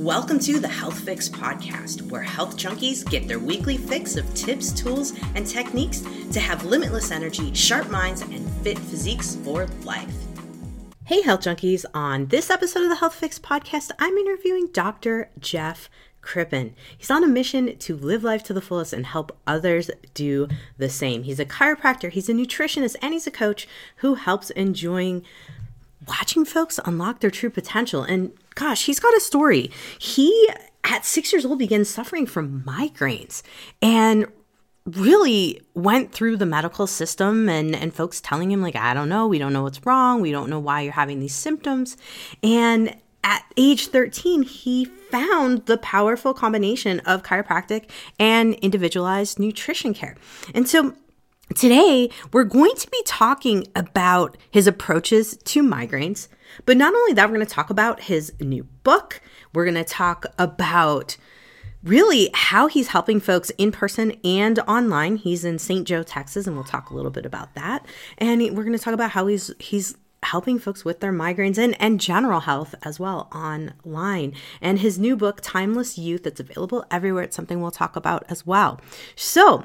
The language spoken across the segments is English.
Welcome to the Health Fix Podcast, where health junkies get their weekly fix of tips, tools, and techniques to have limitless energy, sharp minds, and fit physiques for life. Hey, health junkies. On this episode of the Health Fix Podcast, I'm interviewing Dr. Jeff Crippen. He's on a mission to live life to the fullest and help others do the same. He's a chiropractor, he's a nutritionist, and he's a coach who helps enjoying watching folks unlock their true potential. And gosh, he's got a story. He, at six years old, began suffering from migraines and really went through the medical system and, and folks telling him, like, I don't know, we don't know what's wrong, we don't know why you're having these symptoms. And at age 13, he found the powerful combination of chiropractic and individualized nutrition care. And so Today, we're going to be talking about his approaches to migraines, but not only that, we're going to talk about his new book. We're going to talk about really how he's helping folks in person and online. He's in St. Joe, Texas, and we'll talk a little bit about that. And we're going to talk about how he's he's helping folks with their migraines and, and general health as well online. And his new book, Timeless Youth, that's available everywhere. It's something we'll talk about as well. So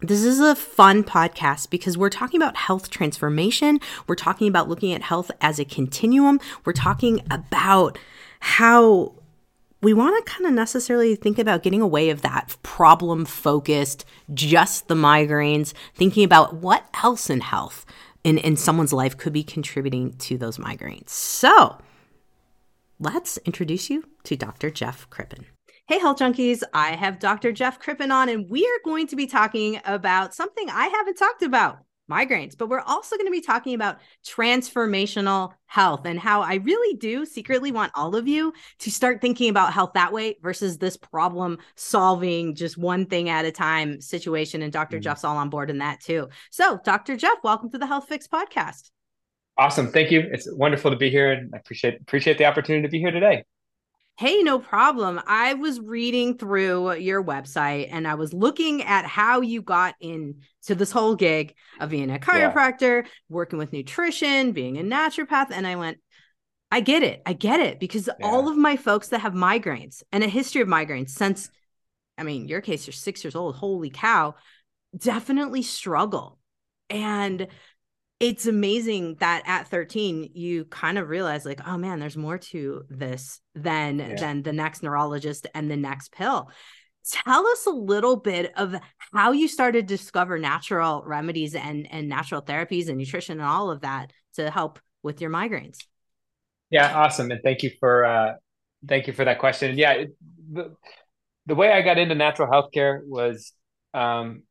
this is a fun podcast because we're talking about health transformation. We're talking about looking at health as a continuum. We're talking about how we want to kind of necessarily think about getting away of that problem focused, just the migraines, thinking about what else in health in, in someone's life could be contributing to those migraines. So let's introduce you to Dr. Jeff Crippen. Hey, health junkies. I have Dr. Jeff Crippen on, and we are going to be talking about something I haven't talked about migraines, but we're also going to be talking about transformational health and how I really do secretly want all of you to start thinking about health that way versus this problem solving just one thing at a time situation. And doctor mm-hmm. Jeff's all on board in that too. So, Dr. Jeff, welcome to the Health Fix podcast. Awesome. Thank you. It's wonderful to be here and I appreciate appreciate the opportunity to be here today. Hey, no problem. I was reading through your website and I was looking at how you got into this whole gig of being a chiropractor, yeah. working with nutrition, being a naturopath. And I went, I get it. I get it because yeah. all of my folks that have migraines and a history of migraines since, I mean, your case, you're six years old. Holy cow, definitely struggle. And it's amazing that at 13 you kind of realize like oh man there's more to this than yeah. than the next neurologist and the next pill. Tell us a little bit of how you started to discover natural remedies and and natural therapies and nutrition and all of that to help with your migraines. Yeah awesome and thank you for uh thank you for that question. Yeah the, the way i got into natural healthcare was um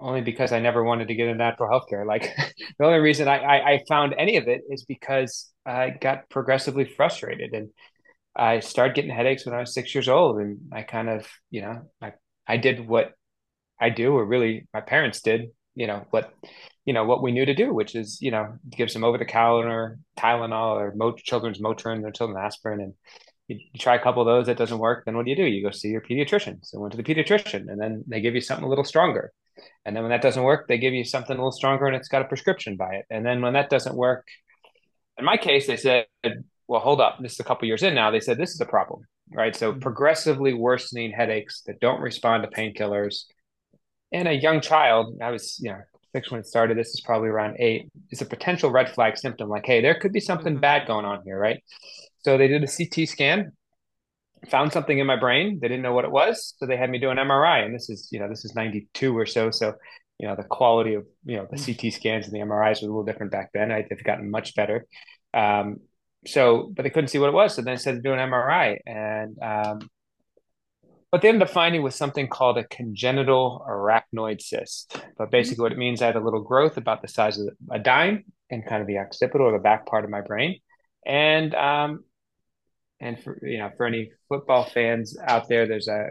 only because I never wanted to get into natural healthcare. Like the only reason I, I, I, found any of it is because I got progressively frustrated and I started getting headaches when I was six years old. And I kind of, you know, I, I did what I do, or really my parents did, you know, what, you know, what we knew to do, which is, you know, give some over the counter Tylenol or Mo- children's Motrin or children's aspirin. And you, try a couple of those, that doesn't work. Then what do you do? You go see your pediatrician. So I went to the pediatrician and then they give you something a little stronger and then when that doesn't work, they give you something a little stronger and it's got a prescription by it. And then when that doesn't work, in my case, they said, well, hold up. This is a couple years in now. They said this is a problem, right? So mm-hmm. progressively worsening headaches that don't respond to painkillers. And a young child, I was, you know, six when it started. This is probably around eight. It's a potential red flag symptom. Like, hey, there could be something mm-hmm. bad going on here, right? So they did a CT scan found something in my brain. They didn't know what it was, so they had me do an MRI. And this is, you know, this is '92 or so. So, you know, the quality of, you know, the mm. CT scans and the MRIs was a little different back then. I, they've gotten much better. Um, so, but they couldn't see what it was. So then they said to do an MRI, and um, what they ended up finding was something called a congenital arachnoid cyst. But basically, what it means, I had a little growth about the size of a dime in kind of the occipital or the back part of my brain. And um, and for you know for any football fans out there there's a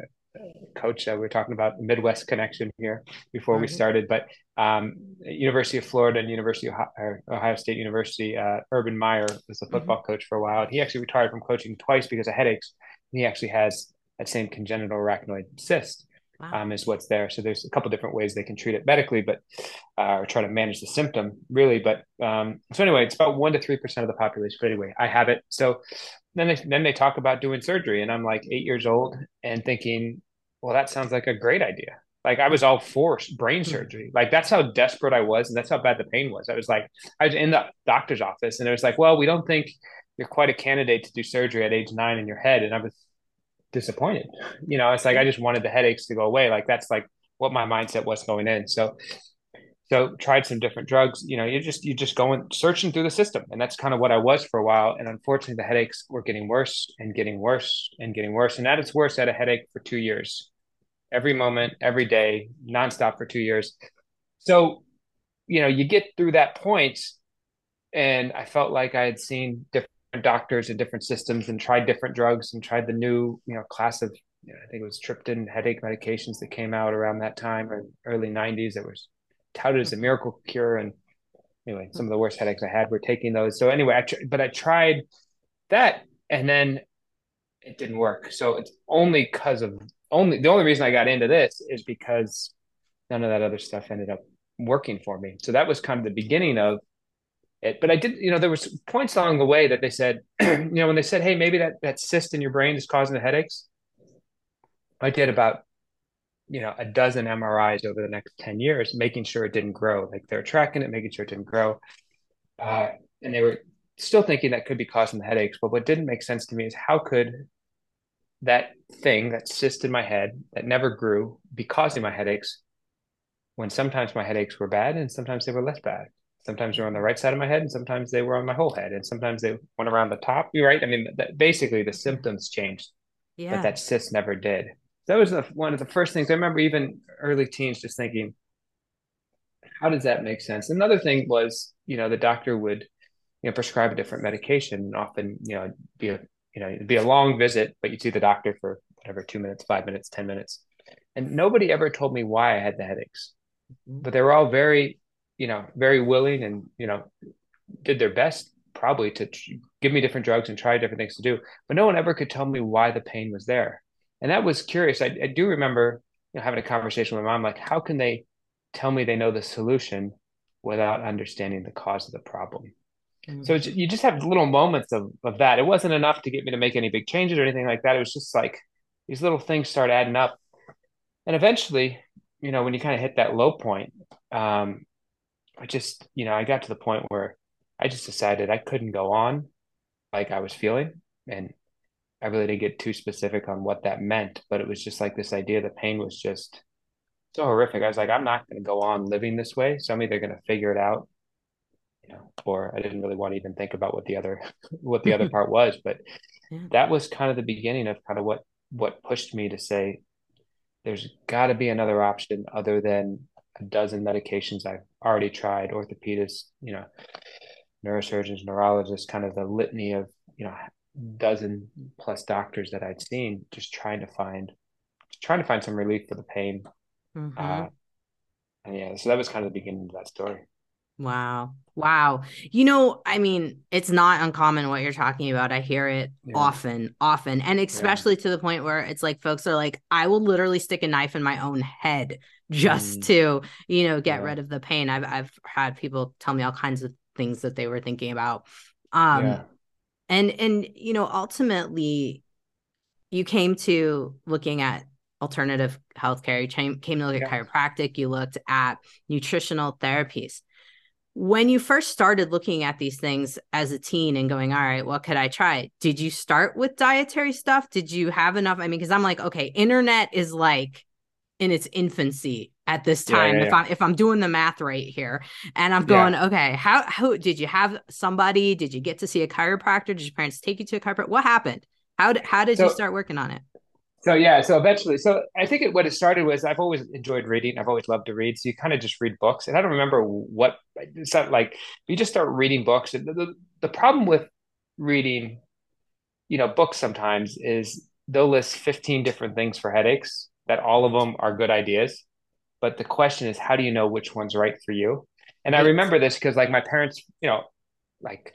coach that we are talking about midwest connection here before mm-hmm. we started but um, university of florida and university of ohio, ohio state university uh, urban meyer was the mm-hmm. football mm-hmm. coach for a while and he actually retired from coaching twice because of headaches he actually has that same congenital arachnoid cyst wow. um, is what's there so there's a couple different ways they can treat it medically but uh, or try to manage the symptom really but um, so anyway it's about 1 to 3% of the population but anyway i have it so then they then they talk about doing surgery, and I'm like eight years old and thinking, well, that sounds like a great idea. Like I was all for brain hmm. surgery. Like that's how desperate I was, and that's how bad the pain was. I was like, I was in the doctor's office, and it was like, well, we don't think you're quite a candidate to do surgery at age nine in your head, and I was disappointed. You know, it's like I just wanted the headaches to go away. Like that's like what my mindset was going in. So so tried some different drugs you know you just you just going searching through the system. And that's kind of what i was for a while. And unfortunately the headaches were getting worse and getting worse and getting worse. And at its worst i had a headache for two years. Every moment every day nonstop for two years. So you know you get through that point and i felt like i had seen different doctors and different systems and tried different drugs and tried the new you know class of i think it was triptan headache medications that came out around that time or early 90s that was touted as a miracle cure. And anyway, some of the worst headaches I had were taking those. So anyway, I tr- but I tried that, and then it didn't work. So it's only because of only the only reason I got into this is because none of that other stuff ended up working for me. So that was kind of the beginning of it. But I did, you know, there was points along the way that they said, you know, when they said, "Hey, maybe that that cyst in your brain is causing the headaches." I did about you know a dozen MRIs over the next 10 years, making sure it didn't grow. Like they're tracking it, making sure it didn't grow. Uh, and they were still thinking that could be causing the headaches. But what didn't make sense to me is how could that thing, that cyst in my head that never grew, be causing my headaches when sometimes my headaches were bad and sometimes they were less bad. Sometimes they were on the right side of my head and sometimes they were on my whole head and sometimes they went around the top. You're right. I mean, that, basically the symptoms changed, yeah. but that cyst never did that was the, one of the first things I remember. Even early teens, just thinking, how does that make sense? Another thing was, you know, the doctor would, you know, prescribe a different medication, and often, you know, be a, you know, it'd be a long visit, but you'd see the doctor for whatever, two minutes, five minutes, ten minutes, and nobody ever told me why I had the headaches, mm-hmm. but they were all very, you know, very willing and you know, did their best probably to give me different drugs and try different things to do, but no one ever could tell me why the pain was there and that was curious. I, I do remember you know, having a conversation with my mom, like, how can they tell me they know the solution without understanding the cause of the problem? Mm-hmm. So you just have little moments of, of that. It wasn't enough to get me to make any big changes or anything like that. It was just like these little things start adding up. And eventually, you know, when you kind of hit that low point, um, I just, you know, I got to the point where I just decided I couldn't go on like I was feeling. And I really didn't get too specific on what that meant, but it was just like this idea that pain was just so horrific. I was like, I'm not going to go on living this way. So I'm either going to figure it out, you know, or I didn't really want to even think about what the other, what the other part was. But yeah. that was kind of the beginning of kind of what, what pushed me to say, there's got to be another option other than a dozen medications I've already tried, orthopedists, you know, neurosurgeons, neurologists, kind of the litany of, you know, dozen plus doctors that I'd seen, just trying to find trying to find some relief for the pain. Mm-hmm. Uh, and yeah, so that was kind of the beginning of that story. Wow. Wow. You know, I mean, it's not uncommon what you're talking about. I hear it yeah. often, often, and especially yeah. to the point where it's like folks are like, I will literally stick a knife in my own head just mm. to, you know, get yeah. rid of the pain. I've I've had people tell me all kinds of things that they were thinking about. Um and and you know ultimately you came to looking at alternative healthcare. You came, came to look at chiropractic. You looked at nutritional therapies. When you first started looking at these things as a teen and going all right what could i try? Did you start with dietary stuff? Did you have enough? I mean because i'm like okay internet is like in its infancy at this time yeah, yeah, if i'm if i'm doing the math right here. And i'm going okay how how did you have somebody? Did you get to see a chiropractor? Did your parents take you to a chiropractor? What happened? How did how did so, you start working on it? So yeah so eventually so i think it, what it started was i've always enjoyed reading. I've always loved to read. So you kind of just read books and i don't remember what it's not like you just start reading books and the, the, the problem with reading you know books sometimes is they'll list 15 different things for headaches that all of them are good ideas but the question is how do you know which one's right for you and i remember this because like my parents you know like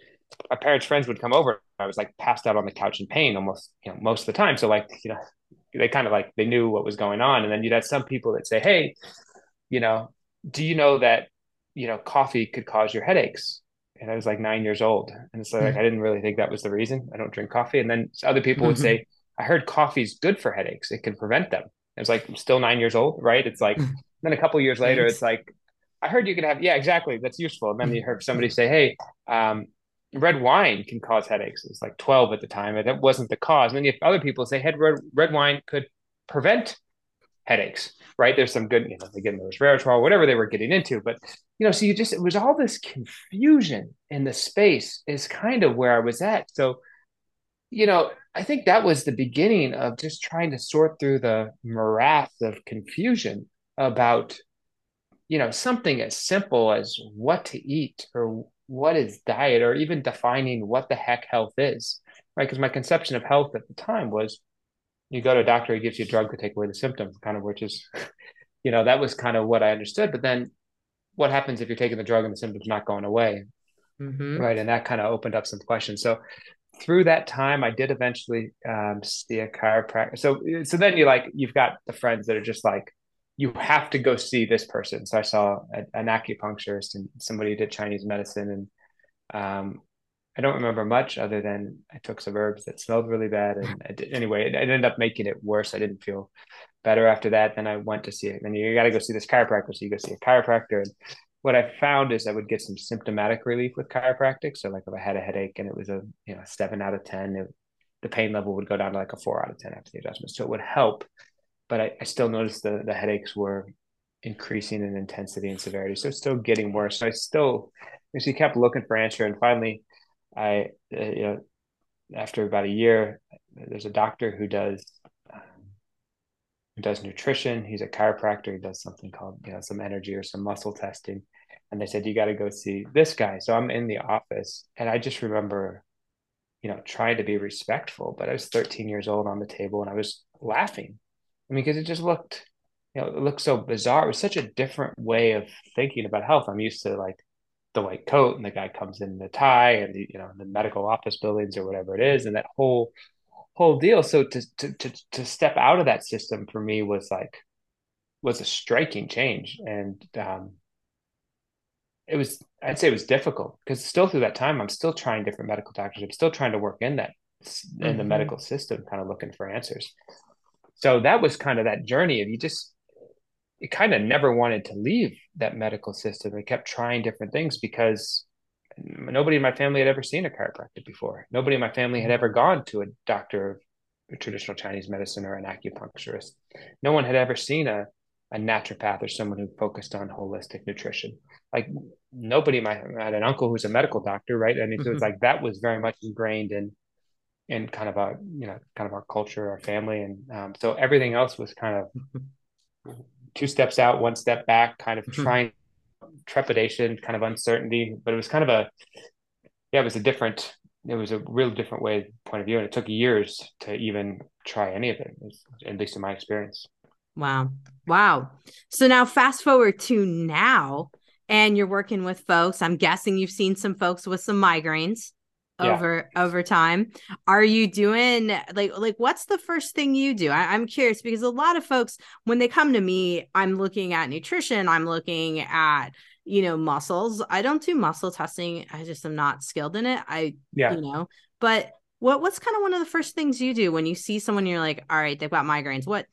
my parents friends would come over i was like passed out on the couch in pain almost you know most of the time so like you know they kind of like they knew what was going on and then you'd have some people that say hey you know do you know that you know coffee could cause your headaches and I was like nine years old. And so like, hmm. I didn't really think that was the reason. I don't drink coffee. And then other people would mm-hmm. say, I heard coffee's good for headaches. It can prevent them. It was like, I'm still nine years old, right? It's like, hmm. Then a couple years later, Thanks. it's like, I heard you could have, yeah, exactly. That's useful. And then you heard somebody say, hey, um, red wine can cause headaches. It was like 12 at the time. And that wasn't the cause. And then you have other people say, hey, red, red wine could prevent headaches, right? There's some good, you know, again, there was resveratrol, whatever they were getting into. But, you know, so you just, it was all this confusion in the space is kind of where I was at. So, you know, I think that was the beginning of just trying to sort through the morass of confusion about, you know, something as simple as what to eat or what is diet or even defining what the heck health is, right? Because my conception of health at the time was you go to a doctor, he gives you a drug to take away the symptom, kind of, which is, you know, that was kind of what I understood. But then what happens if you're taking the drug and the symptom's not going away? Mm-hmm. Right. And that kind of opened up some questions. So through that time, I did eventually um, see a chiropractor. So, so then you like, you've got the friends that are just like, you have to go see this person. So I saw a, an acupuncturist and somebody did Chinese medicine and um, I don't remember much other than I took some herbs that smelled really bad. And did, anyway, it, it, ended up making it worse. I didn't feel better after that. Then I went to see it. And you got to go see this chiropractor. So you go see a chiropractor. And what I found is I would get some symptomatic relief with chiropractic. So like if I had a headache and it was a you know seven out of ten, it, the pain level would go down to like a four out of ten after the adjustment. So it would help, but I, I still noticed the the headaches were increasing in intensity and severity. So it's still getting worse. So I still actually kept looking for answer, and finally I, uh, you know, after about a year, there's a doctor who does um, who does nutrition. He's a chiropractor. He does something called you know some energy or some muscle testing. And they said you got to go see this guy. So I'm in the office, and I just remember, you know, trying to be respectful. But I was 13 years old on the table, and I was laughing. I mean, because it just looked, you know, it looked so bizarre. It was such a different way of thinking about health. I'm used to like the white coat and the guy comes in the tie and the you know the medical office buildings or whatever it is and that whole whole deal so to to to, to step out of that system for me was like was a striking change and um it was i'd say it was difficult because still through that time i'm still trying different medical doctors i'm still trying to work in that in mm-hmm. the medical system kind of looking for answers so that was kind of that journey of you just it kind of never wanted to leave that medical system. I kept trying different things because nobody in my family had ever seen a chiropractor before. Nobody in my family had ever gone to a doctor of traditional Chinese medicine or an acupuncturist. No one had ever seen a, a naturopath or someone who focused on holistic nutrition. Like nobody, my I had an uncle who's a medical doctor, right? I mean, mm-hmm. so it's like that was very much ingrained in in kind of a you know kind of our culture, our family, and um, so everything else was kind of two steps out, one step back, kind of mm-hmm. trying trepidation, kind of uncertainty. But it was kind of a yeah, it was a different it was a real different way point of view. And it took years to even try any of it, at least in my experience. Wow. Wow. So now fast forward to now and you're working with folks. I'm guessing you've seen some folks with some migraines yeah. over over time. Are you doing like like what's the first thing you do? I, i'm curious because a lot of folks when they come to me i'm looking at nutrition i'm looking at you know muscles. I don't do muscle testing. I just am not skilled in it. I yeah. you know but what what's kind of one of the first things you do when you see someone you're like all right they've got migraines. What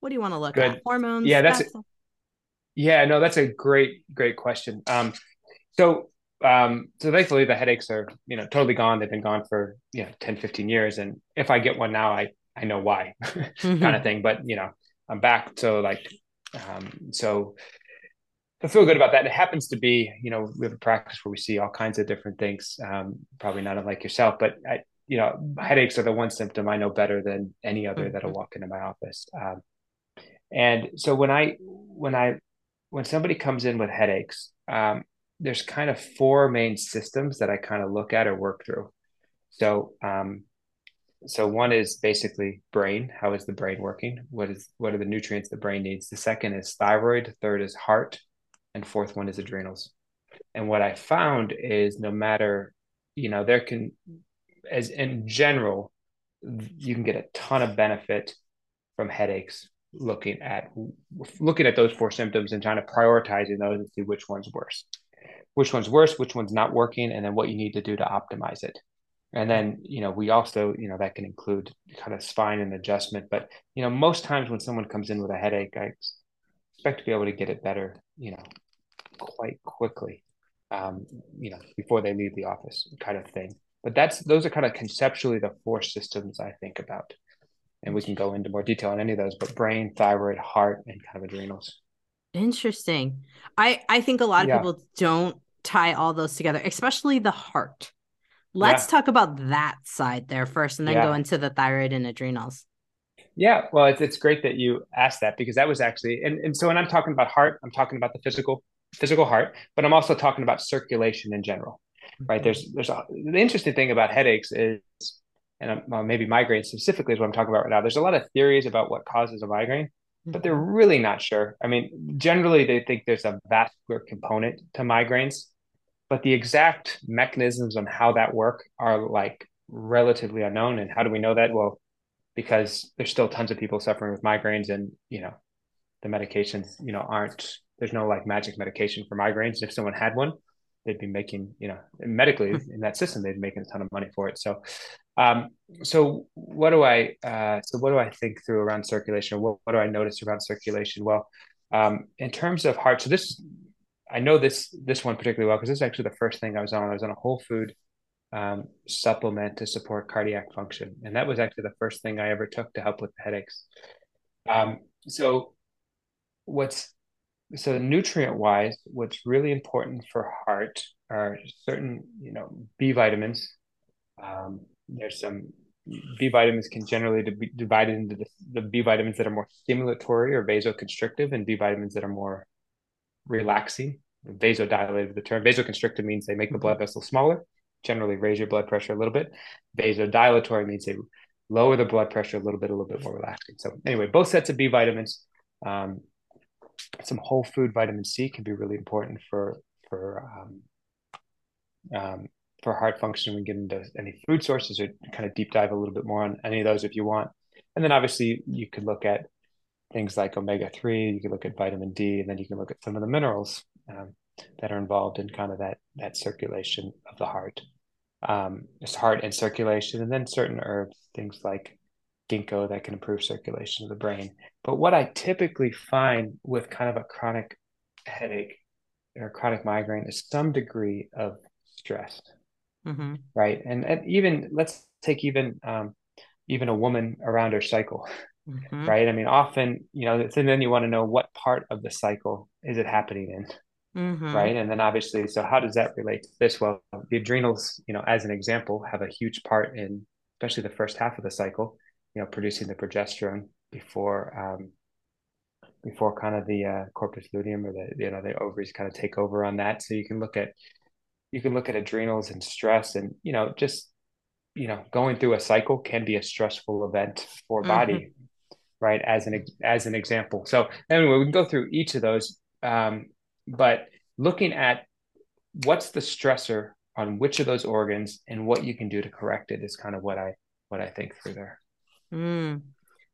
what do you want to look Good. at hormones yeah that's yeah no that's a great great question. Um so um, so thankfully the headaches are, you know, totally gone. They've been gone for, you know, 10, 15 years. And if I get one now, I, I know why mm-hmm. kind of thing, but you know, I'm back. So like, um, so I feel good about that. It happens to be, you know, we have a practice where we see all kinds of different things. Um, probably not unlike yourself, but I, you know, headaches are the one symptom I know better than any other mm-hmm. that'll walk into my office. Um, and so when I, when I, when somebody comes in with headaches, um, there's kind of four main systems that I kind of look at or work through. So, um, so one is basically brain. How is the brain working? What is what are the nutrients the brain needs? The second is thyroid. Third is heart, and fourth one is adrenals. And what I found is no matter, you know, there can, as in general, you can get a ton of benefit from headaches looking at looking at those four symptoms and trying to prioritizing those and see which one's worse which one's worse, which one's not working, and then what you need to do to optimize it. And then, you know, we also, you know, that can include kind of spine and adjustment. But, you know, most times when someone comes in with a headache, I expect to be able to get it better, you know, quite quickly, um, you know, before they leave the office kind of thing. But that's, those are kind of conceptually the four systems I think about. And we can go into more detail on any of those, but brain, thyroid, heart, and kind of adrenals. Interesting. I, I think a lot of yeah. people don't tie all those together, especially the heart Let's yeah. talk about that side there first and then yeah. go into the thyroid and adrenals. Yeah, well, it's, it's great that you asked that because that was actually, and, and so when I'm talking about heart, I'm talking about the physical physical heart, but I'm also talking about circulation in general, right? Mm-hmm. There's there's a, the interesting thing about headaches is, and well, maybe migraine specifically is what I'm talking about right now. There's a lot of theories about what causes a migraine. But they're really not sure. I mean, generally they think there's a vascular component to migraines, but the exact mechanisms on how that work are like relatively unknown. And how do we know that? Well, because there's still tons of people suffering with migraines, and you know, the medications, you know, aren't there's no like magic medication for migraines. If someone had one, they'd be making, you know, medically hmm. in that system, they'd be making a ton of money for it. So, so what do I, uh, so what do I think through around circulation? What, what do I notice around circulation? Well, um, in terms of heart, so this I know this this one particularly well because this is actually the first thing I was on. I was on a whole food um, supplement to support cardiac function, and that was actually the first thing I ever took to help with the headaches. Um, so, what's so nutrient wise, what's really important for heart are certain you know B vitamins. There's some B vitamins can generally be divided into the, the B vitamins that are more stimulatory or vasoconstrictive, and B vitamins that are more relaxing. Vasodilated, the term vasoconstricted means they make the blood mm-hmm. vessel smaller, generally raise your blood pressure a little bit. Vasodilatory means they lower the blood pressure a little bit, a little bit more relaxing. So anyway, both sets of B vitamins. Um, some whole food vitamin C can be really important for for um, um, for heart function. We can get into any food sources or kind of deep dive a little bit more on any of those if you want. And then obviously you could look at things like omega 3, you can look at vitamin D, and then you can look at some of the minerals um, that are involved in kind of that, that circulation of the heart. Um, it's heart and circulation, and then certain herbs, things like ginkgo that can improve circulation of the brain. But what I typically find with kind of a chronic headache or chronic migraine is some degree of stress, mm-hmm. right? And and even let's take even um, even a woman around her cycle, mm-hmm. right? I mean, often, you know, it's and then you want to know what part of the cycle is it happening in, mm-hmm. right? And then obviously, so how does that relate to this? Well, the adrenals, you know, as an example, have a huge part in, especially the first half of the cycle, you know, producing the progesterone before, um, before kind of the uh, corpus luteum or the you know the ovaries kind of take over on that. So you can look at you can look at adrenals and stress and you know just you know going through a cycle can be a stressful event for body mm-hmm right? As an as an example. So anyway, we can go through each of those, um, but looking at what's the stressor on which of those organs and what you can do to correct it is kind of what I what I think through there. Mm.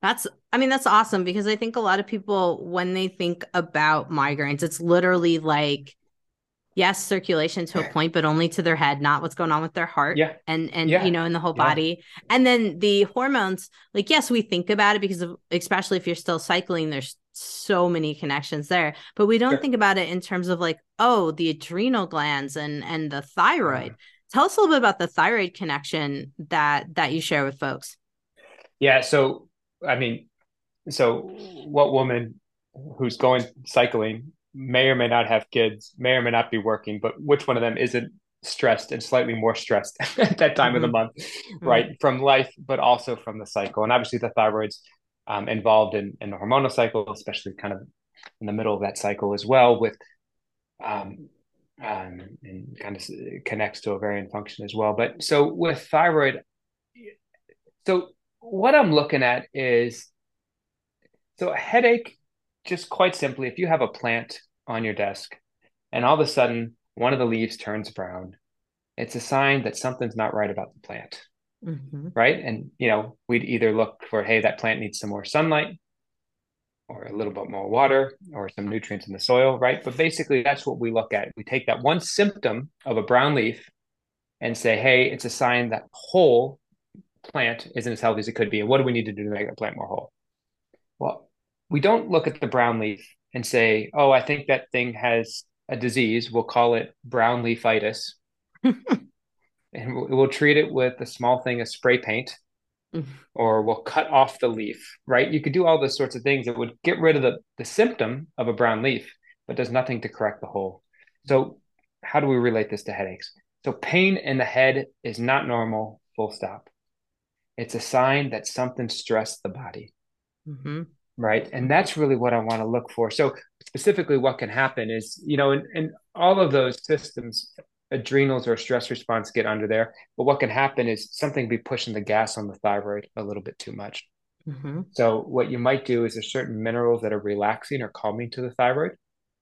That's, I mean, that's awesome because I think a lot of people, when they think about migraines, it's literally like yes circulation to a point but only to their head not what's going on with their heart yeah. and and yeah. you know in the whole body. Yeah. and then the hormones like yes we think about it because of especially if you're still cycling there's so many connections there. But we don't sure. think about it in terms of like oh the adrenal glands and and the thyroid. Mm-hmm. Tell us a little bit about the thyroid connection that that you share with folks. Yeah so i mean so what woman who's going cycling may or may not have kids, may or may not be working, but which one of them isn't stressed and slightly more stressed at that time mm-hmm. of the mm-hmm. month, mm-hmm. right? From life, but also from the cycle. And obviously, the thyroid's um, involved in, in the hormonal cycle, especially kind of in the middle of that cycle as well, with um, um, and kind of connects to ovarian function as well. But so with thyroid, so what I'm looking at is so a headache, just quite simply, if you have a plant on your desk and all of a sudden one of the leaves turns brown, it's a sign that something's not right about the plant. Mm-hmm. Right. And, you know, we'd either look for, hey, that plant needs some more sunlight, or a little bit more water or some nutrients in the soil, right? But basically, that's what we look at. We take that one symptom of a brown leaf and say, hey, it's a sign that whole plant isn't as healthy as it could be. And what do we need to do to make the plant more whole? Well, we don't look at the brown leaf and say, oh, I think that thing has a disease. We'll call it brown leafitis. and we'll, we'll, treat it with a small thing of spray paint mm-hmm. or we'll cut off the leaf, right? You could do all those sorts of things that would get rid of the, the symptom of a brown leaf, but does nothing to correct the whole. So, how do we relate this to headaches? So, pain in the head is not normal, full stop. It's a sign that something stressed the body. Mm-hmm. Right. And that's really what I want to look for. So, specifically, what can happen is, you know, in, in all of those systems, adrenals or stress response get under there. But what can happen is something be pushing the gas on the thyroid a little bit too much. Mm-hmm. So, what you might do is there's certain minerals that are relaxing or calming to the thyroid.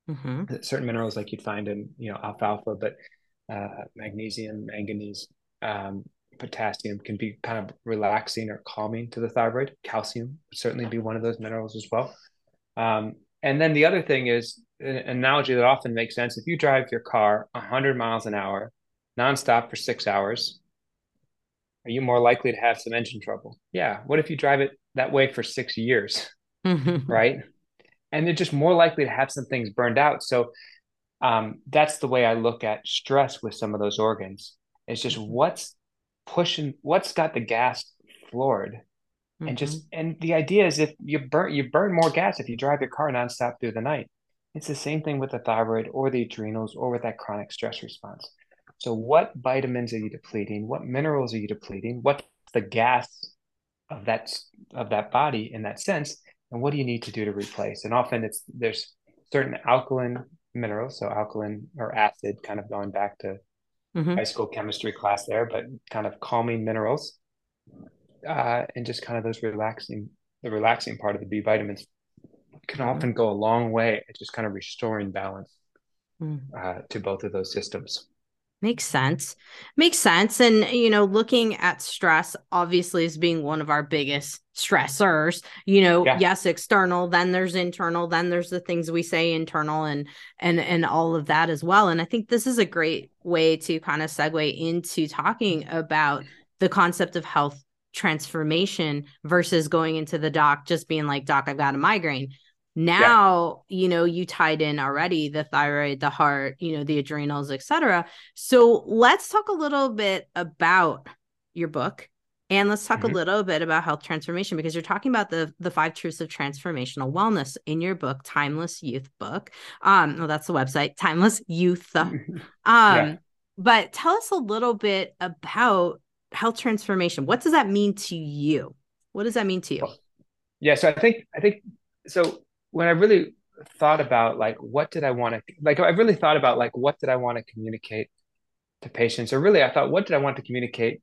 Mm-hmm. Certain minerals, like you'd find in, you know, alfalfa, but uh, magnesium, manganese, um, potassium can be kind of relaxing or calming to the thyroid. Calcium would certainly be one of those minerals as well. Um, and then the other thing is an analogy that often makes sense. If you drive your car 100 miles an hour nonstop for six hours, are you more likely to have some engine trouble? Yeah. What if you drive it that way for six years? right. And they're just more likely to have some things burned out. So um, that's the way I look at stress with some of those organs. It's just what's pushing what's got the gas floored? Mm-hmm. and just mm-hmm. and the idea is if you burn you burn more gas if you drive your car nonstop through the night. It's the same thing with the thyroid or the adrenals or with that chronic stress response. So what vitamins are you depleting? What minerals are you depleting? What's the gas of that of that body in that sense? And what do you need to do to replace? And often it's there's certain alkaline minerals so alkaline or acid kind of going back to mm-hmm. high school chemistry class there, but kind of calming minerals, uh, and just kind of those relaxing, the relaxing part of the B vitamins can mm-hmm. often go a long way at just kind of restoring balance mm. uh, to both of those systems. Makes sense. Makes sense. And, you know, looking at stress obviously as being one of our biggest stressors, you know, yeah. yes, external, then there's internal, then there's the things we say internal and and and all of that as well. And I think this is a great way to kind of segue into talking about the concept of health transformation versus going into the doc just being like, Doc, I've got a migraine now yeah. you know you tied in already the thyroid the heart you know the adrenals etc so let's talk a little bit about your book and let's talk mm-hmm. a little bit about health transformation because you're talking about the the five truths of transformational wellness in your book timeless youth book um well that's the website timeless youth um yeah. but tell us a little bit about health transformation what does that mean to you what does that mean to you yeah so i think i think so when I really thought about like what did I want to like I really thought about like what did I want to communicate to patients? Or really I thought what did I want to communicate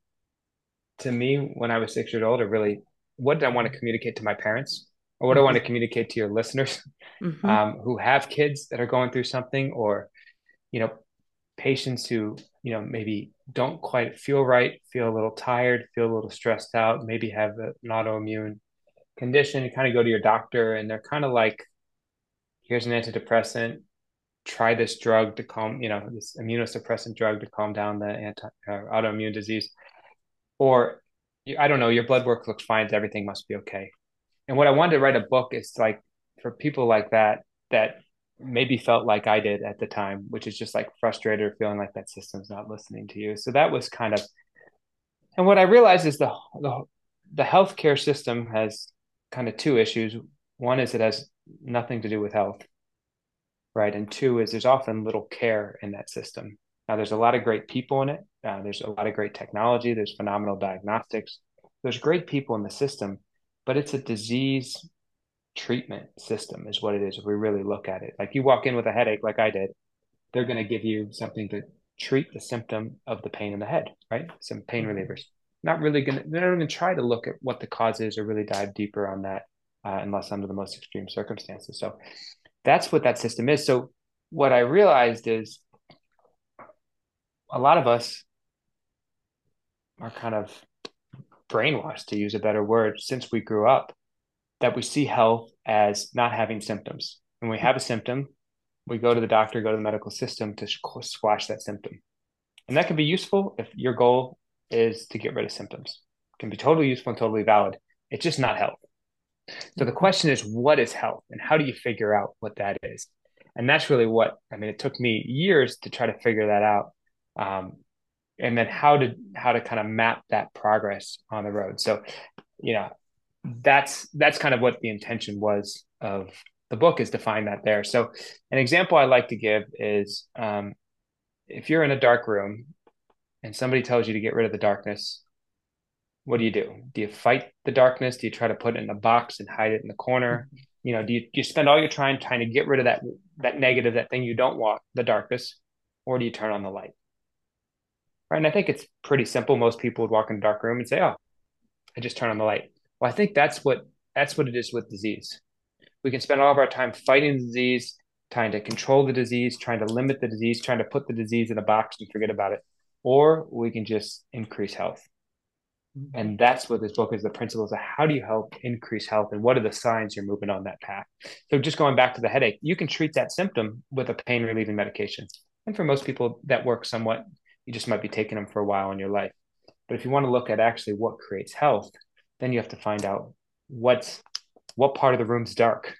to me when I was six years old? Or really what did I want to communicate to my parents? Or what mm-hmm. I want to communicate to your listeners? Mm-hmm. um, who have kids that are going through something? Or you know patients who you know maybe don't quite feel right feel a little tired feel a little stressed out maybe have an autoimmune condition, you kind of go to your doctor and they're kind of like, here's an antidepressant, try this drug to calm, you know, this immunosuppressant drug to calm down the anti uh, autoimmune disease. Or I don't know, your blood work looks fine, everything must be okay. And what I wanted to write a book is like for people like that, that maybe felt like I did at the time, which is just like frustrated or feeling like that system's not listening to you. So that was kind of, and what I realized is the the, the healthcare system has kind of two issues. One is it has nothing to do with health, right? And two is there's often little care in that system. Now, there's a lot of great people in it. Uh, there's a lot of great technology. There's phenomenal diagnostics. There's great people in the system, but it's a disease treatment system, is what it is. If we really look at it, like you walk in with a headache, like I did, they're going to give you something to treat the symptom of the pain in the head, right? Some pain mm-hmm. relievers not really going to, not going to try to look at what the cause is or really dive deeper on that uh, unless under the most extreme circumstances. So that's what that system is. So what I realized is a lot of us are kind of brainwashed, to use a better word, since we grew up, that we see health as not having symptoms. When we have a symptom, we go to the doctor, go to the medical system to squash that symptom. And that can be useful if your goal is to get rid of symptoms. It can be totally useful and totally valid. It's just not health. So the question is, what is health? And how do you figure out what that is? And that's really what, I mean, it took me years to try to figure that out. Um, and then how to how to kind of map that progress on the road. So, you know, that's that's kind of what the intention was of the book is to find that there. So, an example I like to give is um, if you're in a dark room and somebody tells you to get rid of the darkness, what do you do? Do you fight the darkness? Do you try to put it in a box and hide it in the corner? Mm-hmm. You know, do you, do you spend all your time trying to get rid of that that negative, that thing you don't want, the darkness, or do you turn on the light? Right. And I think it's pretty simple. Most people would walk in a dark room and say, Oh, I just turn on the light. Well, I think that's what that's what it is with disease. We can spend all of our time fighting the disease, trying to control the disease, trying to limit the disease, trying to put the disease in a box and forget about it. Or we can just increase health. Mm-hmm. And that's what this book is the principles of how do you help increase health and what are the signs you're moving on that path. So just going back to the headache, you can treat that symptom with a pain relieving medication. And for most people that works somewhat, you just might be taking them for a while in your life. But if you want to look at actually what creates health, then you have to find out what's what part of the room's dark,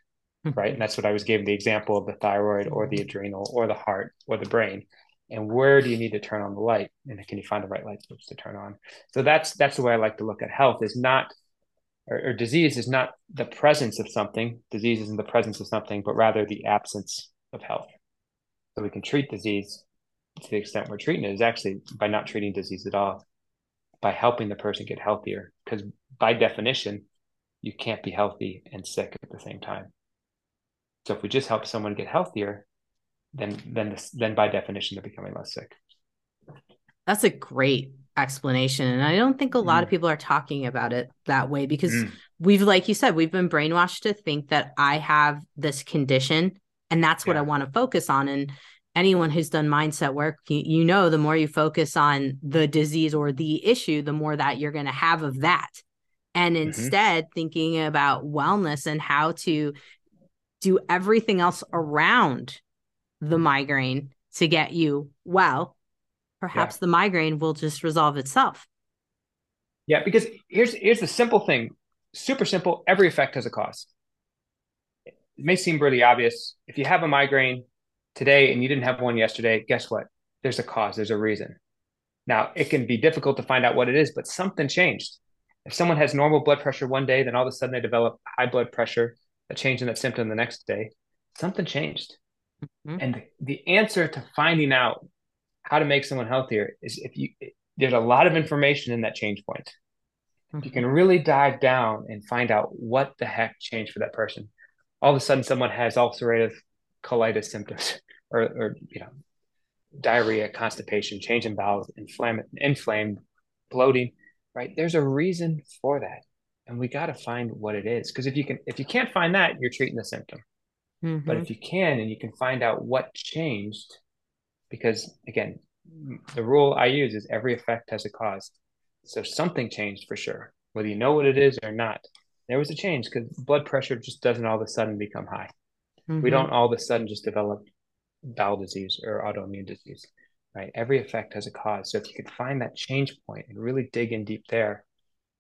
mm-hmm. right? And that's what I was giving the example of the thyroid or the adrenal or the heart or the brain and where do you need to turn on the light? And can you find the right light switch to turn on? So that's that's the way i like to look at health is not or, or, disease is not the presence of something. Disease isn't the presence of something but rather the absence of health. So we can treat disease to the extent we're treating it is actually by not treating disease at all by helping the person get healthier because by definition you can't be healthy and sick at the same time. So if we just help someone get healthier then then this, then by definition they're becoming less sick. That's a great explanation and i don't think a lot mm. of people are talking about it that way because mm. we've like you said we've been brainwashed to think that i have this condition and that's what yeah. i want to focus on and anyone who's done mindset work you, you know the more you focus on the disease or the issue the more that you're going to have of that and mm-hmm. instead mm-hmm. thinking about wellness and how to do everything else around the migraine to get you well, perhaps yeah. the migraine will just resolve itself. Yeah, because here's here's the simple thing. Super simple. Every effect has a cause. It may seem really obvious. If you have a migraine today and you didn't have one yesterday, guess what? There's a cause, there's a reason. Now, it can be difficult to find out what it is, but something changed. If someone has normal blood pressure one day, then all of a sudden they develop high blood pressure, a change in that symptom the next day, something changed. Mm-hmm. And the, the answer to finding out how to make someone healthier is if you there's a lot of information in that change point. Mm-hmm. You can really dive down and find out what the heck changed for that person. All of a sudden, someone has ulcerative colitis symptoms, or, or you know, diarrhea, constipation, change in bowels, inflamed, inflamed, bloating. Right? There's a reason for that, and we got to find what it is. Because if you can, if you can't find that, you're treating the symptom. Mm-hmm. But if you can and you can find out what changed, because again, the rule I use is every effect has a cause. So something changed for sure, whether you know what it is or not. There was a change because blood pressure just doesn't all of a sudden become high. Mm-hmm. We don't all of a sudden just develop bowel disease or autoimmune disease, right? Every effect has a cause. So if you could find that change point and really dig in deep there,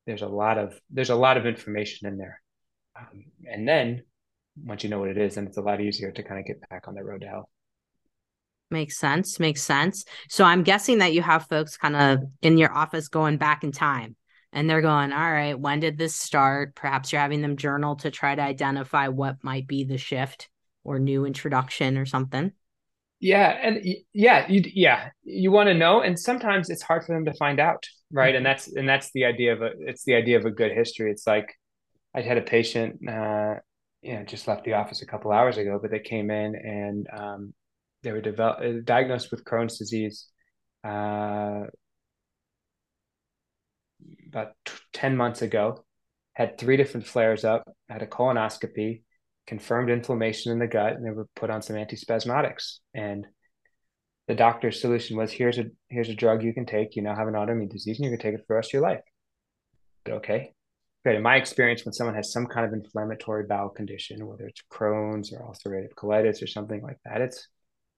there's a lot of there's a lot of information in there. Um, and then once you know what it is, then it's a lot easier to kind of get back on the road to health. Makes sense. Makes sense. So I'm guessing that you have folks kind of in your office going back in time and they're going, all right, when did this start? Perhaps you're having them journal to try to identify what might be the shift or new introduction or something. Yeah, and yeah, you yeah, you want to know, and sometimes it's hard for them to find out, right? Mm-hmm. And that's and that's the idea of a it's the idea of a good history. It's like I had a patient uh, you know just left the office a couple hours ago, but they came in and um, they were uh, diagnosed with Crohn's disease uh, about t- 10 months ago, had three different flares up, had a colonoscopy, confirmed inflammation in the gut, and they were put on some antispasmodics. And the doctor's solution was here's a here's a drug you can take. You now have an autoimmune disease and you can take it for the rest of your life. But okay. Great. In my experience, when someone has some kind of inflammatory bowel condition, whether it's Crohn's or ulcerative colitis or something like that, it's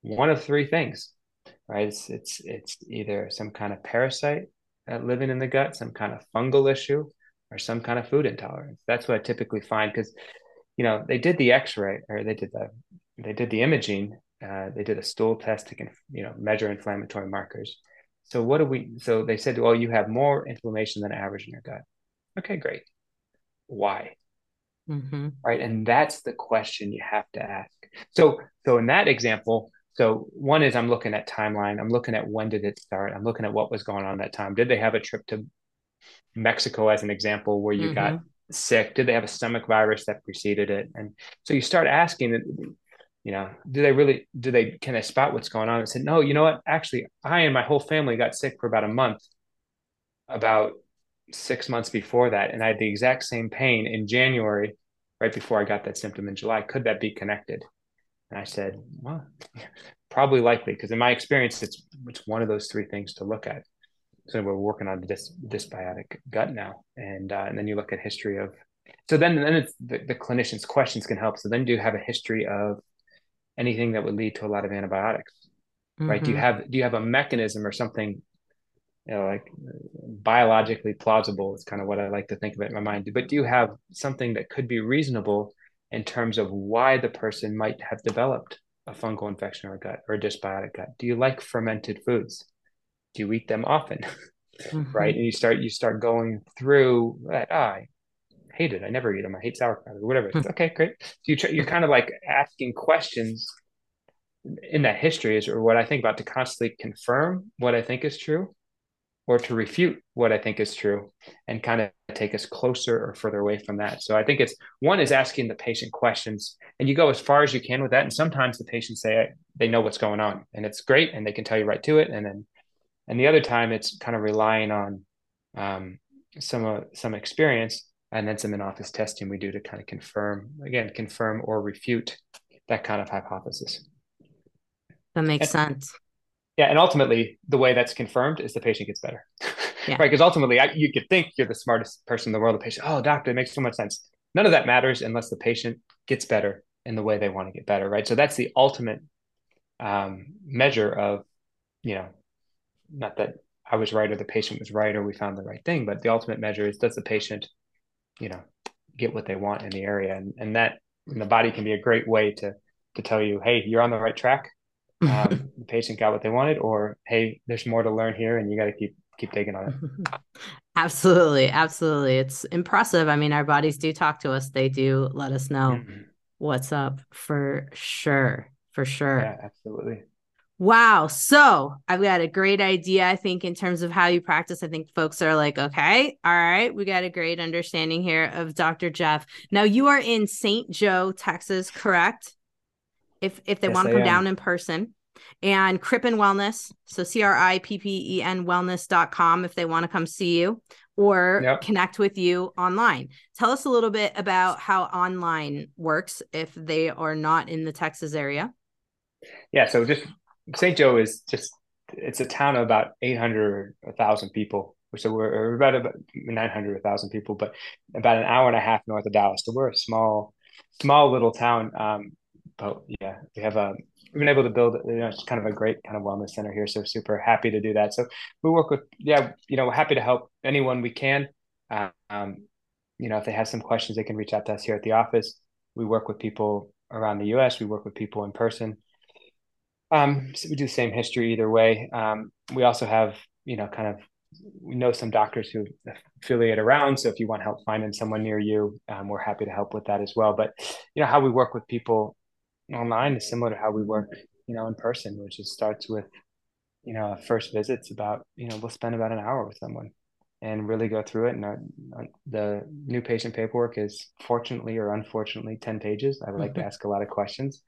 one of three things, right? It's it's it's either some kind of parasite living in the gut, some kind of fungal issue, or some kind of food intolerance. That's what I typically find because, you know, they did the X-ray or they did the they did the imaging. Uh, they did a stool test to you know measure inflammatory markers. So what do we? So they said, well, you have more inflammation than average in your gut. Okay, great. Why? Mm-hmm. Right, and that's the question you have to ask. So, so in that example, so one is I'm looking at timeline. I'm looking at when did it start. I'm looking at what was going on that time. Did they have a trip to Mexico as an example where you mm-hmm. got sick? Did they have a stomach virus that preceded it? And so you start asking, you know, do they really, do they, can they spot what's going on? I said, no, you know what? Actually, I and my whole family got sick for about a month, about six months before that. And I had the exact same pain in January, right before I got that symptom in July. Could that be connected? And I said, well, probably likely, because in my experience, it's, it's one of those three things to look at. So we're working on this dysbiotic gut now. And, uh, and then you look at history of, so then, then it's the, the clinician's questions can help. So then do you have a history of anything that would lead to a lot of antibiotics mm-hmm. right do you mm-hmm. have do you have a mechanism or something you know like biologically plausible is kind of what i like to think of it in my mind but do you have something that could be reasonable in terms of why the person might have developed a fungal infection or a gut or a dysbiotic gut do you like fermented foods do you eat them often mm-hmm. right and you start you start going through that ah, hate it. I never eat them. I hate sauerkraut or whatever. Hmm. okay, great. So you try, you're kind of like asking questions in that history is or what I think about to constantly confirm what I think is true or to refute what I think is true and kind of take us closer or further away from that. So I think it's one is asking the patient questions and you go as far as you can with that. And sometimes the patients say they know what's going on and it's great and they can tell you right to it. And then, and the other time it's kind of relying on um, some, uh, some experience and then some in-office testing we do to kind of confirm again confirm or refute that kind of hypothesis that makes and, sense yeah and ultimately the way that's confirmed is the patient gets better. Yeah. right because ultimately I, you could think you're the smartest person in the world the patient oh doctor it makes so much sense. None of that matters unless the patient gets better in the way they want to get better right? So that's the ultimate um, measure of you know not that i was right or the patient was right or we found the right thing but the ultimate measure is does the patient you know get what they want in the area? And and that and the body can be a great way to to tell you hey you're on the right track. Um, the patient got what they wanted or hey there's more to learn here and you got to keep keep digging on it absolutely absolutely it's impressive i mean our bodies do talk to us they do let us know mm-hmm. what's up for sure for sure yeah absolutely Wow. So I've got a great idea, I think, in terms of how you practice. I think folks are like, okay, all right, we got a great understanding here of Dr. Jeff. Now you are in St. Jo, Texas, correct? If if they yes, want to come am. down in person. And Crippen Wellness, so C R I P P E N wellness.com if they want to come see you or yep. connect with you online. Tell us a little bit about how online works if they are not in the Texas area. Yeah, so just St. Jo is just it's a town of about 800 1000 people so we're about, about 900 1000 people but about an hour and a half north of dallas so we're a small small little town um, but yeah we have a we've been able to build you know it's kind of a great kind of wellness center here so super happy to do that so we work with yeah you know we're happy to help anyone we can um, you know if they have some questions they can reach out to us here at the office we work with people around the us we work with people in person um, so we do the same history either way. Um, we also have, you know, kind of we know some doctors who affiliate around. So if you want help finding someone near you, um, we're happy to help with that as well. But you know how we work with people online is similar to how we work, you know, in person, which is starts with, you know, first visits about, you know, we'll spend about an hour with someone and really go through it. And our, the new patient paperwork is fortunately or unfortunately 10 pages. I would like mm-hmm. to ask a lot of questions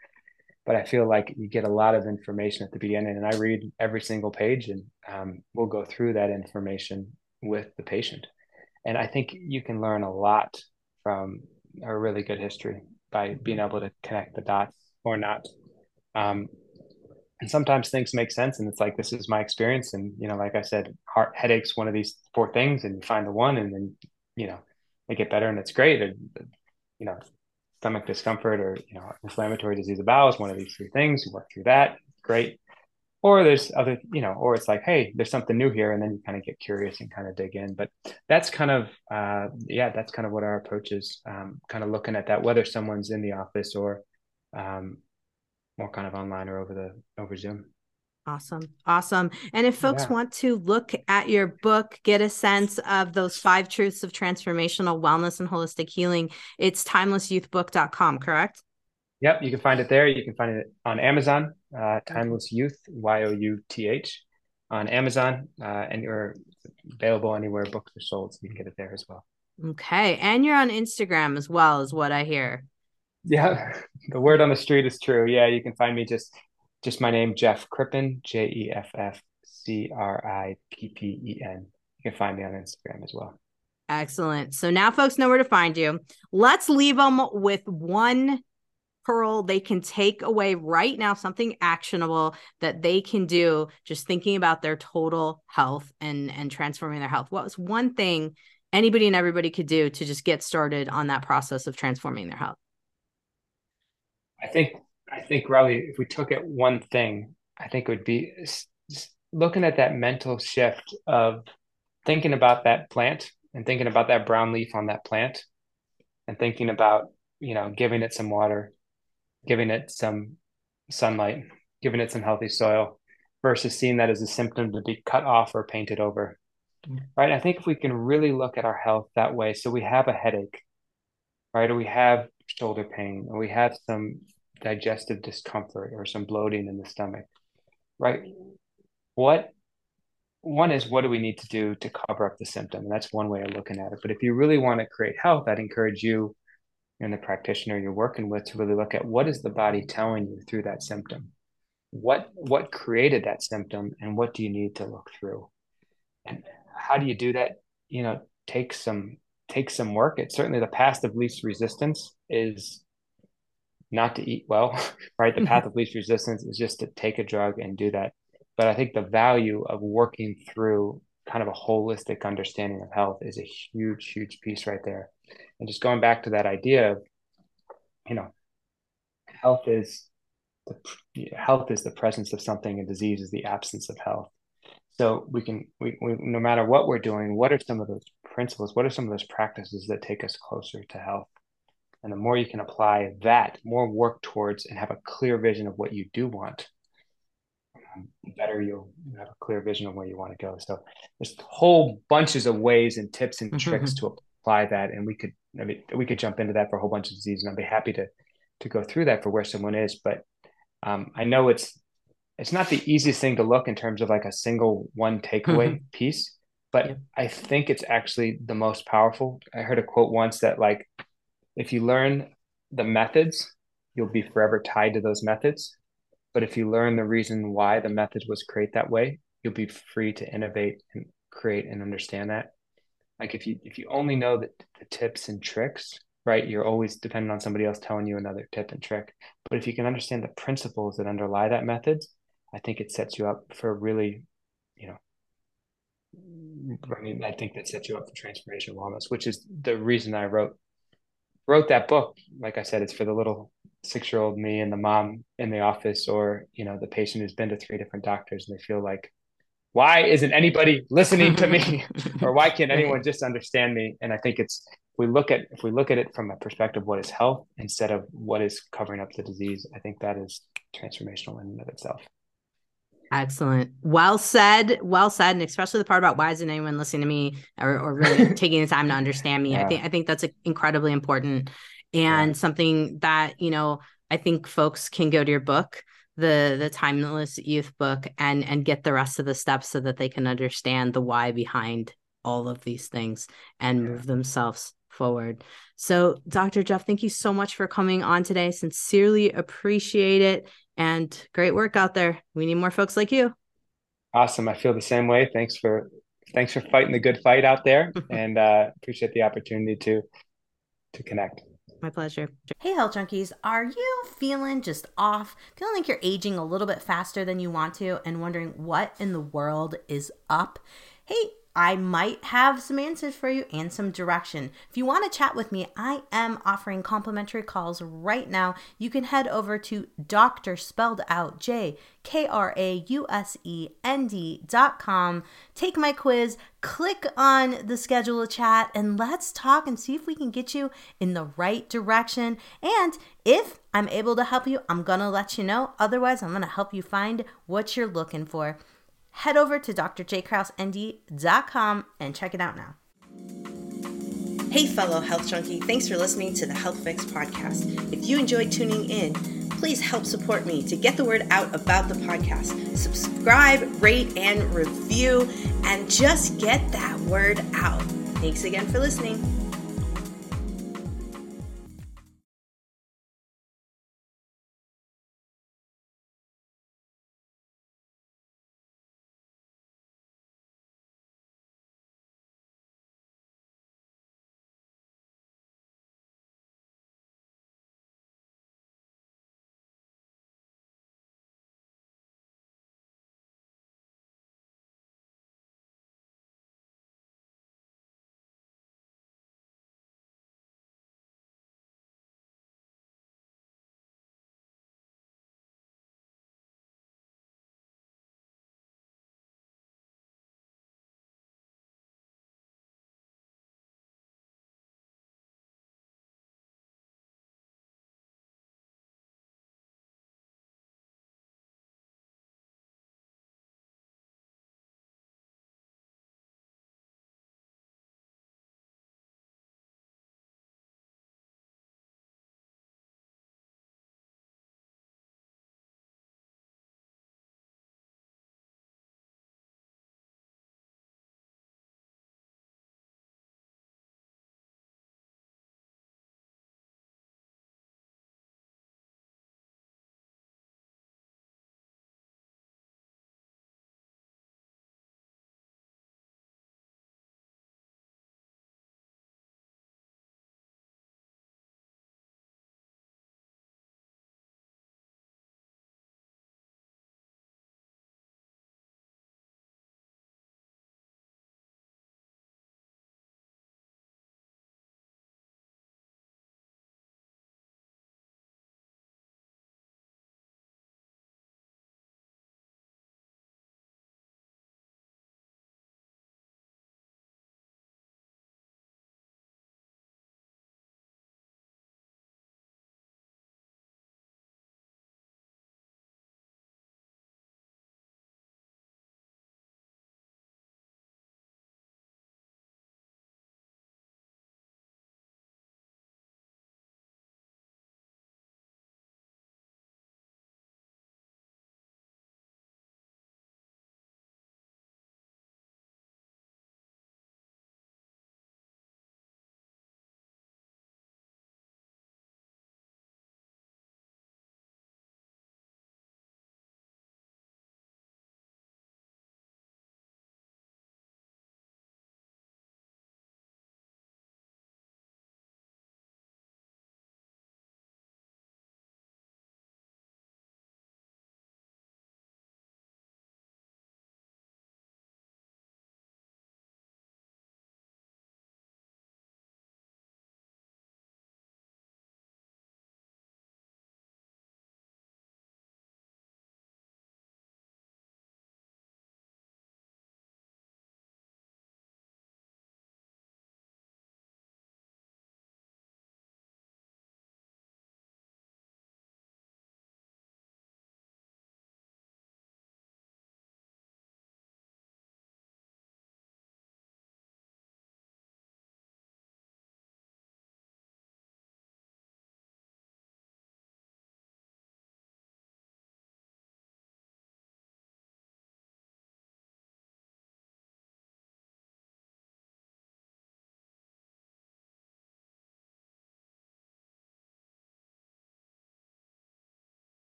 but I feel like you get a lot of information at the beginning, and I read every single page, and um, we'll go through that information with the patient. And I think you can learn a lot from a really good history by being able to connect the dots or not. Um, and sometimes things make sense, and it's like this is my experience, and you know, like I said, heart headaches, one of these four things, and you find the one, and then you know, they get better and it's great. Or, you know, stomach discomfort or you know inflammatory disease of bowels, one of these three things. You work through that, great. Or there's other, you know, or it's like, hey, there's something new here, and then you kind of get curious and kind of dig in. But that's kind of, uh, yeah, that's kind of what our approach is. Um, kind of looking at that, whether someone's in the office or um, more kind of online or over the over Zoom. Awesome. Awesome. And if folks yeah. want to look at your book, get a sense of those five truths of transformational wellness and holistic healing, it's timelessyouthbook.com, correct? Yep. You can find it there. You can find it on Amazon, uh, Timeless Youth, Y O U T H, on Amazon, uh, and you're available anywhere books are sold. So you can get it there as well. Okay. And you're on Instagram as well, is what I hear. Yeah. The word on the street is true. Yeah. You can find me just just my name, Jeff Crippen, J E F F C R I P P E N. You can find me on Instagram as well. Excellent. So now folks know where to find you. Let's leave them with one pearl they can take away right now, something actionable that they can do just thinking about their total health and and transforming their health. What was one thing anybody and everybody could do to just get started on that process of transforming their health? I think I think really, if we took it one thing, I think it would be looking at that mental shift of thinking about that plant and thinking about that brown leaf on that plant and thinking about, you know, giving it some water, giving it some sunlight, giving it some healthy soil versus seeing that as a symptom to be cut off or painted over. Mm-hmm. Right. I think if we can really look at our health that way, so we have a headache, right, or we have shoulder pain, or we have some digestive discomfort or some bloating in the stomach, right? What one is what do we need to do to cover up the symptom? And that's one way of looking at it. But if you really want to create health, I'd encourage you and the practitioner you're working with to really look at what is the body telling you through that symptom? What what created that symptom and what do you need to look through? And how do you do that? You know, take some take some work. It's certainly the path of least resistance is not to eat well, right? The mm-hmm. path of least resistance is just to take a drug and do that. But I think the value of working through kind of a holistic understanding of health is a huge, huge piece right there. And just going back to that idea of, you know, health is the health is the presence of something, and disease is the absence of health. So we can, we, we no matter what we're doing, what are some of those principles? What are some of those practices that take us closer to health? And the more you can apply that, more work towards and have a clear vision of what you do want, um, the better you'll have a clear vision of where you want to go. So there's whole bunches of ways and tips and mm-hmm. tricks to apply that. And we could, I mean, we could jump into that for a whole bunch of diseases and I'd be happy to, to go through that for where someone is. But um, I know it's, it's not the easiest thing to look in terms of like a single one takeaway mm-hmm. piece, but yeah. I think it's actually the most powerful. I heard a quote once that like if you learn the methods, you'll be forever tied to those methods. But if you learn the reason why the method was created that way, you'll be free to innovate and create and understand that. Like if you if you only know the, the tips and tricks, right, you're always dependent on somebody else telling you another tip and trick. But if you can understand the principles that underlie that method, I think it sets you up for really, I mean, I think that sets you up for transformation wellness, which is the reason I wrote wrote that book, like I said, it's for the little six year old me and the mom in the office, or you know, the patient who's been to three different doctors and they feel like, why isn't anybody listening to me, or why can't anyone just understand me? And I think it's if we look at if we look at it from a perspective of what is health instead of what is covering up the disease, I think that is transformational in and of itself. Excellent. Well said. Well said. And especially the part about why isn't anyone listening to me or, or really taking the time to understand me? Yeah. I think I think that's incredibly important and yeah. something that, you know, I think folks can go to your book, the the timeless youth book and and get the rest of the steps so that they can understand the why behind all of these things and yeah. move themselves forward. So, Dr. Jeff, thank you so much for coming on today. Sincerely appreciate it and great work out there. We need more folks like you. Awesome. I feel the same way. Thanks for thanks for fighting the good fight out there and uh, appreciate the opportunity to to connect. My pleasure. Hey, Health Junkies, are you feeling just off? Feeling like you're aging a little bit faster than you want to and wondering what in the world is up? Hey, I might have some answers for you and some direction. If you want to chat with me, I am offering complimentary calls right now. You can head over to Dr. Spelled Out J K R A U S E N D dot com. Take my quiz, click on the schedule a chat, and let's talk and see if we can get you in the right direction. And if I'm able to help you, I'm gonna let you know. Otherwise, I'm gonna help you find what you're looking for head over to drjkrausend.com and check it out now. Hey, fellow health junkie, thanks for listening to the Health Fix podcast. If you enjoyed tuning in, please help support me to get the word out about the podcast. Subscribe, rate, and review, and just get that word out. Thanks again for listening.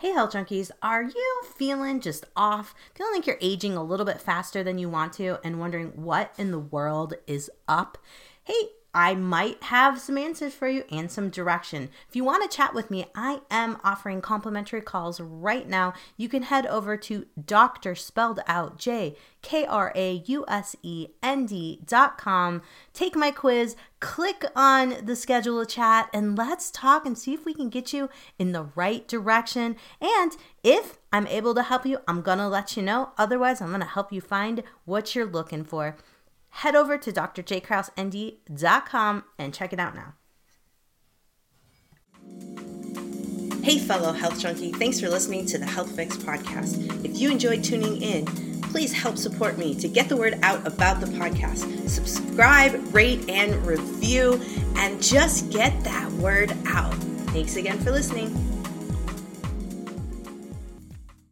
Hey, health junkies, are you feeling just off? Feeling like you're aging a little bit faster than you want to and wondering what in the world is up? Hey, I might have some answers for you and some direction. If you want to chat with me, I am offering complimentary calls right now. You can head over to Doctor spelled out J K R A U S E N D dot com. Take my quiz, click on the schedule a chat, and let's talk and see if we can get you in the right direction. And if I'm able to help you, I'm gonna let you know. Otherwise, I'm gonna help you find what you're looking for head over to drjkrausend.com and check it out now. Hey, fellow health junkie, thanks for listening to the Health Fix podcast. If you enjoyed tuning in, please help support me to get the word out about the podcast. Subscribe, rate, and review, and just get that word out. Thanks again for listening.